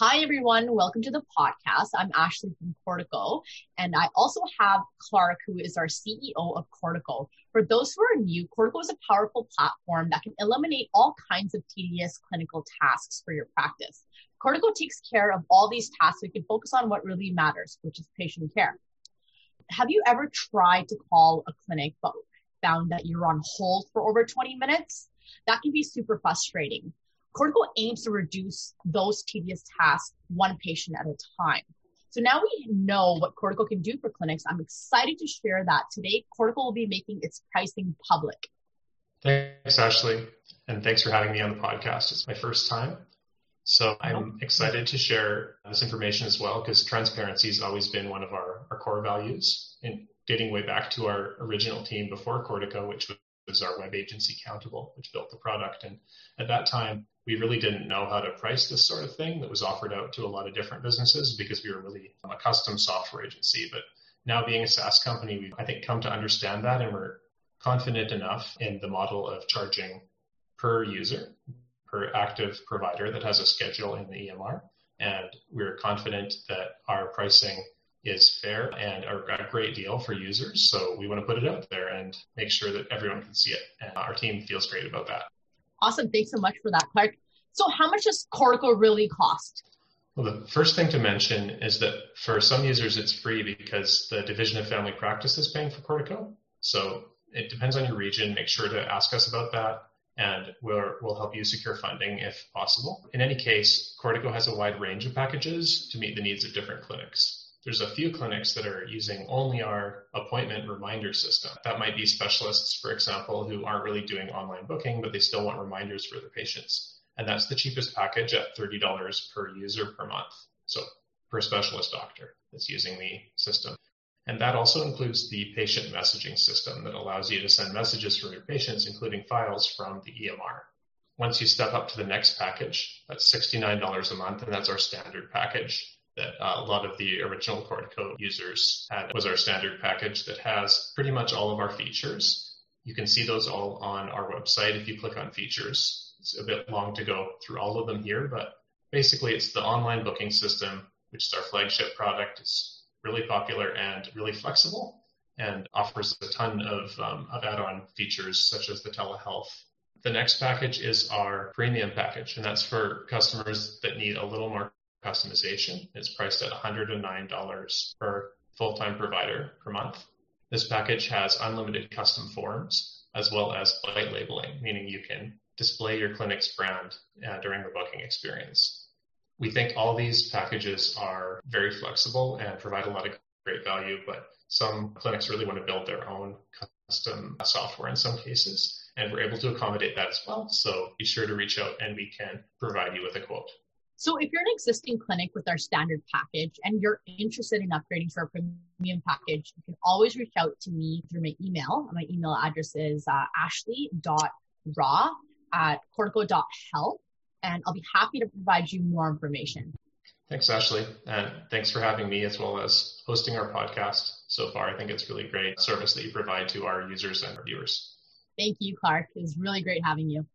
Hi, everyone. Welcome to the podcast. I'm Ashley from Cortico, and I also have Clark, who is our CEO of Cortico. For those who are new, Cortico is a powerful platform that can eliminate all kinds of tedious clinical tasks for your practice. Cortico takes care of all these tasks so you can focus on what really matters, which is patient care. Have you ever tried to call a clinic but found that you're on hold for over 20 minutes? That can be super frustrating. Cortico aims to reduce those tedious tasks one patient at a time. So now we know what Cortico can do for clinics. I'm excited to share that today. Cortico will be making its pricing public. Thanks, Ashley. And thanks for having me on the podcast. It's my first time. So I'm oh. excited to share this information as well because transparency has always been one of our, our core values and dating way back to our original team before Cortico, which was our web agency Countable, which built the product. And at that time, we really didn't know how to price this sort of thing that was offered out to a lot of different businesses because we were really a custom software agency. But now being a SaaS company, we've, I think, come to understand that and we're confident enough in the model of charging per user, per active provider that has a schedule in the EMR. And we're confident that our pricing is fair and a great deal for users. So we want to put it out there and make sure that everyone can see it. And our team feels great about that. Awesome. Thanks so much for that, Clark. So how much does Cortico really cost? Well, the first thing to mention is that for some users, it's free because the Division of Family Practice is paying for Cortico. So it depends on your region. Make sure to ask us about that and we'll, we'll help you secure funding if possible. In any case, Cortico has a wide range of packages to meet the needs of different clinics there's a few clinics that are using only our appointment reminder system. That might be specialists, for example, who aren't really doing online booking, but they still want reminders for their patients. And that's the cheapest package at $30 per user per month. So per specialist doctor that's using the system. And that also includes the patient messaging system that allows you to send messages from your patients, including files from the EMR. Once you step up to the next package, that's $69 a month, and that's our standard package that uh, a lot of the original Cortico users had was our standard package that has pretty much all of our features. You can see those all on our website if you click on features. It's a bit long to go through all of them here, but basically it's the online booking system, which is our flagship product. It's really popular and really flexible and offers a ton of, um, of add-on features such as the telehealth. The next package is our premium package, and that's for customers that need a little more customization. It's priced at $109 per full-time provider per month. This package has unlimited custom forms as well as white labeling, meaning you can display your clinic's brand uh, during the booking experience. We think all these packages are very flexible and provide a lot of great value, but some clinics really want to build their own custom software in some cases, and we're able to accommodate that as well. So be sure to reach out and we can provide you with a quote. So if you're an existing clinic with our standard package and you're interested in upgrading to our premium package, you can always reach out to me through my email. My email address is uh, ashley.raw at cortico.health, and I'll be happy to provide you more information. Thanks, Ashley. And thanks for having me as well as hosting our podcast so far. I think it's really great service that you provide to our users and our viewers. Thank you, Clark. It was really great having you.